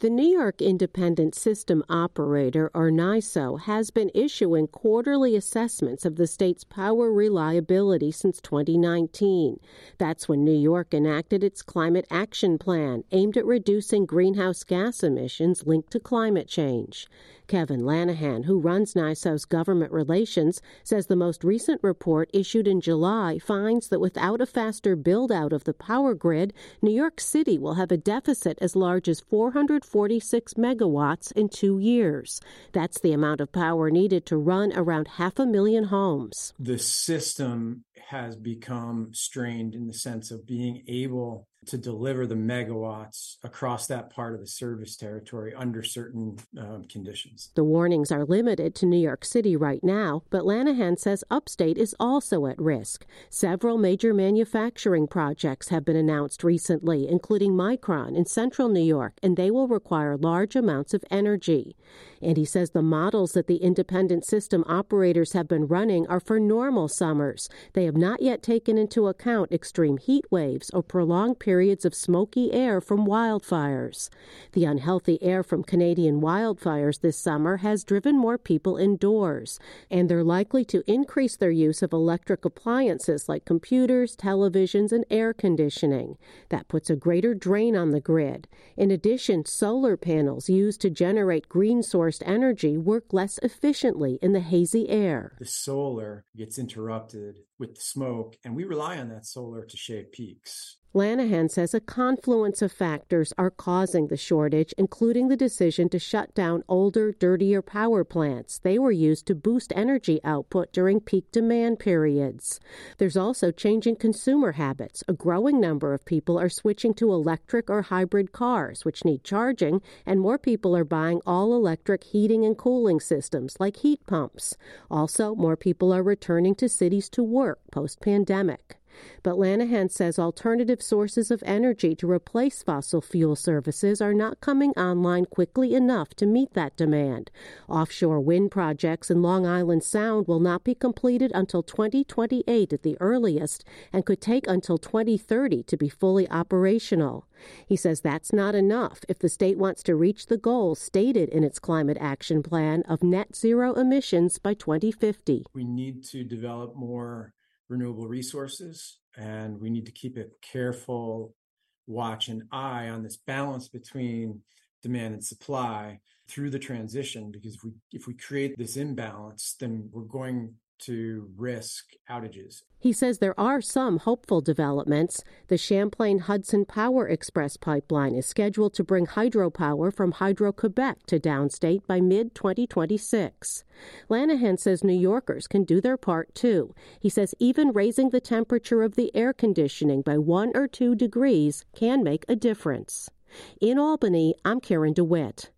The New York Independent System Operator, or NYISO, has been issuing quarterly assessments of the state's power reliability since 2019. That's when New York enacted its Climate Action Plan, aimed at reducing greenhouse gas emissions linked to climate change. Kevin Lanahan, who runs NYISO's government relations, says the most recent report issued in July finds that without a faster build out of the power grid, New York City will have a deficit as large as 446 megawatts in two years. That's the amount of power needed to run around half a million homes. The system has become strained in the sense of being able to deliver the megawatts across that part of the service territory under certain um, conditions. The warnings are limited to New York City right now, but Lanahan says upstate is also at risk. Several major manufacturing projects have been announced recently, including Micron in central New York, and they will require large amounts of energy. And he says the models that the independent system operators have been running are for normal summers. They have not yet taken into account extreme heat waves or prolonged periods of smoky air from wildfires. The unhealthy air from Canadian wildfires this summer has driven more people indoors, and they're likely to increase their use of electric appliances like computers, televisions, and air conditioning. That puts a greater drain on the grid. In addition, solar panels used to generate green sourced energy work less efficiently in the hazy air. The solar gets interrupted with the smoke, and we rely on that solar to shave peaks. Lanahan says a confluence of factors are causing the shortage, including the decision to shut down older, dirtier power plants. They were used to boost energy output during peak demand periods. There's also changing consumer habits. A growing number of people are switching to electric or hybrid cars, which need charging, and more people are buying all electric heating and cooling systems like heat pumps. Also, more people are returning to cities to work post pandemic. But Lanahan says alternative sources of energy to replace fossil fuel services are not coming online quickly enough to meet that demand. Offshore wind projects in Long Island Sound will not be completed until 2028 at the earliest and could take until 2030 to be fully operational. He says that's not enough if the state wants to reach the goal stated in its climate action plan of net zero emissions by 2050. We need to develop more renewable resources, and we need to keep a careful watch and eye on this balance between demand and supply through the transition because if we if we create this imbalance then we're going to risk outages. He says there are some hopeful developments. The Champlain Hudson Power Express pipeline is scheduled to bring hydropower from Hydro Quebec to downstate by mid 2026. Lanahan says New Yorkers can do their part too. He says even raising the temperature of the air conditioning by one or two degrees can make a difference. In Albany, I'm Karen DeWitt.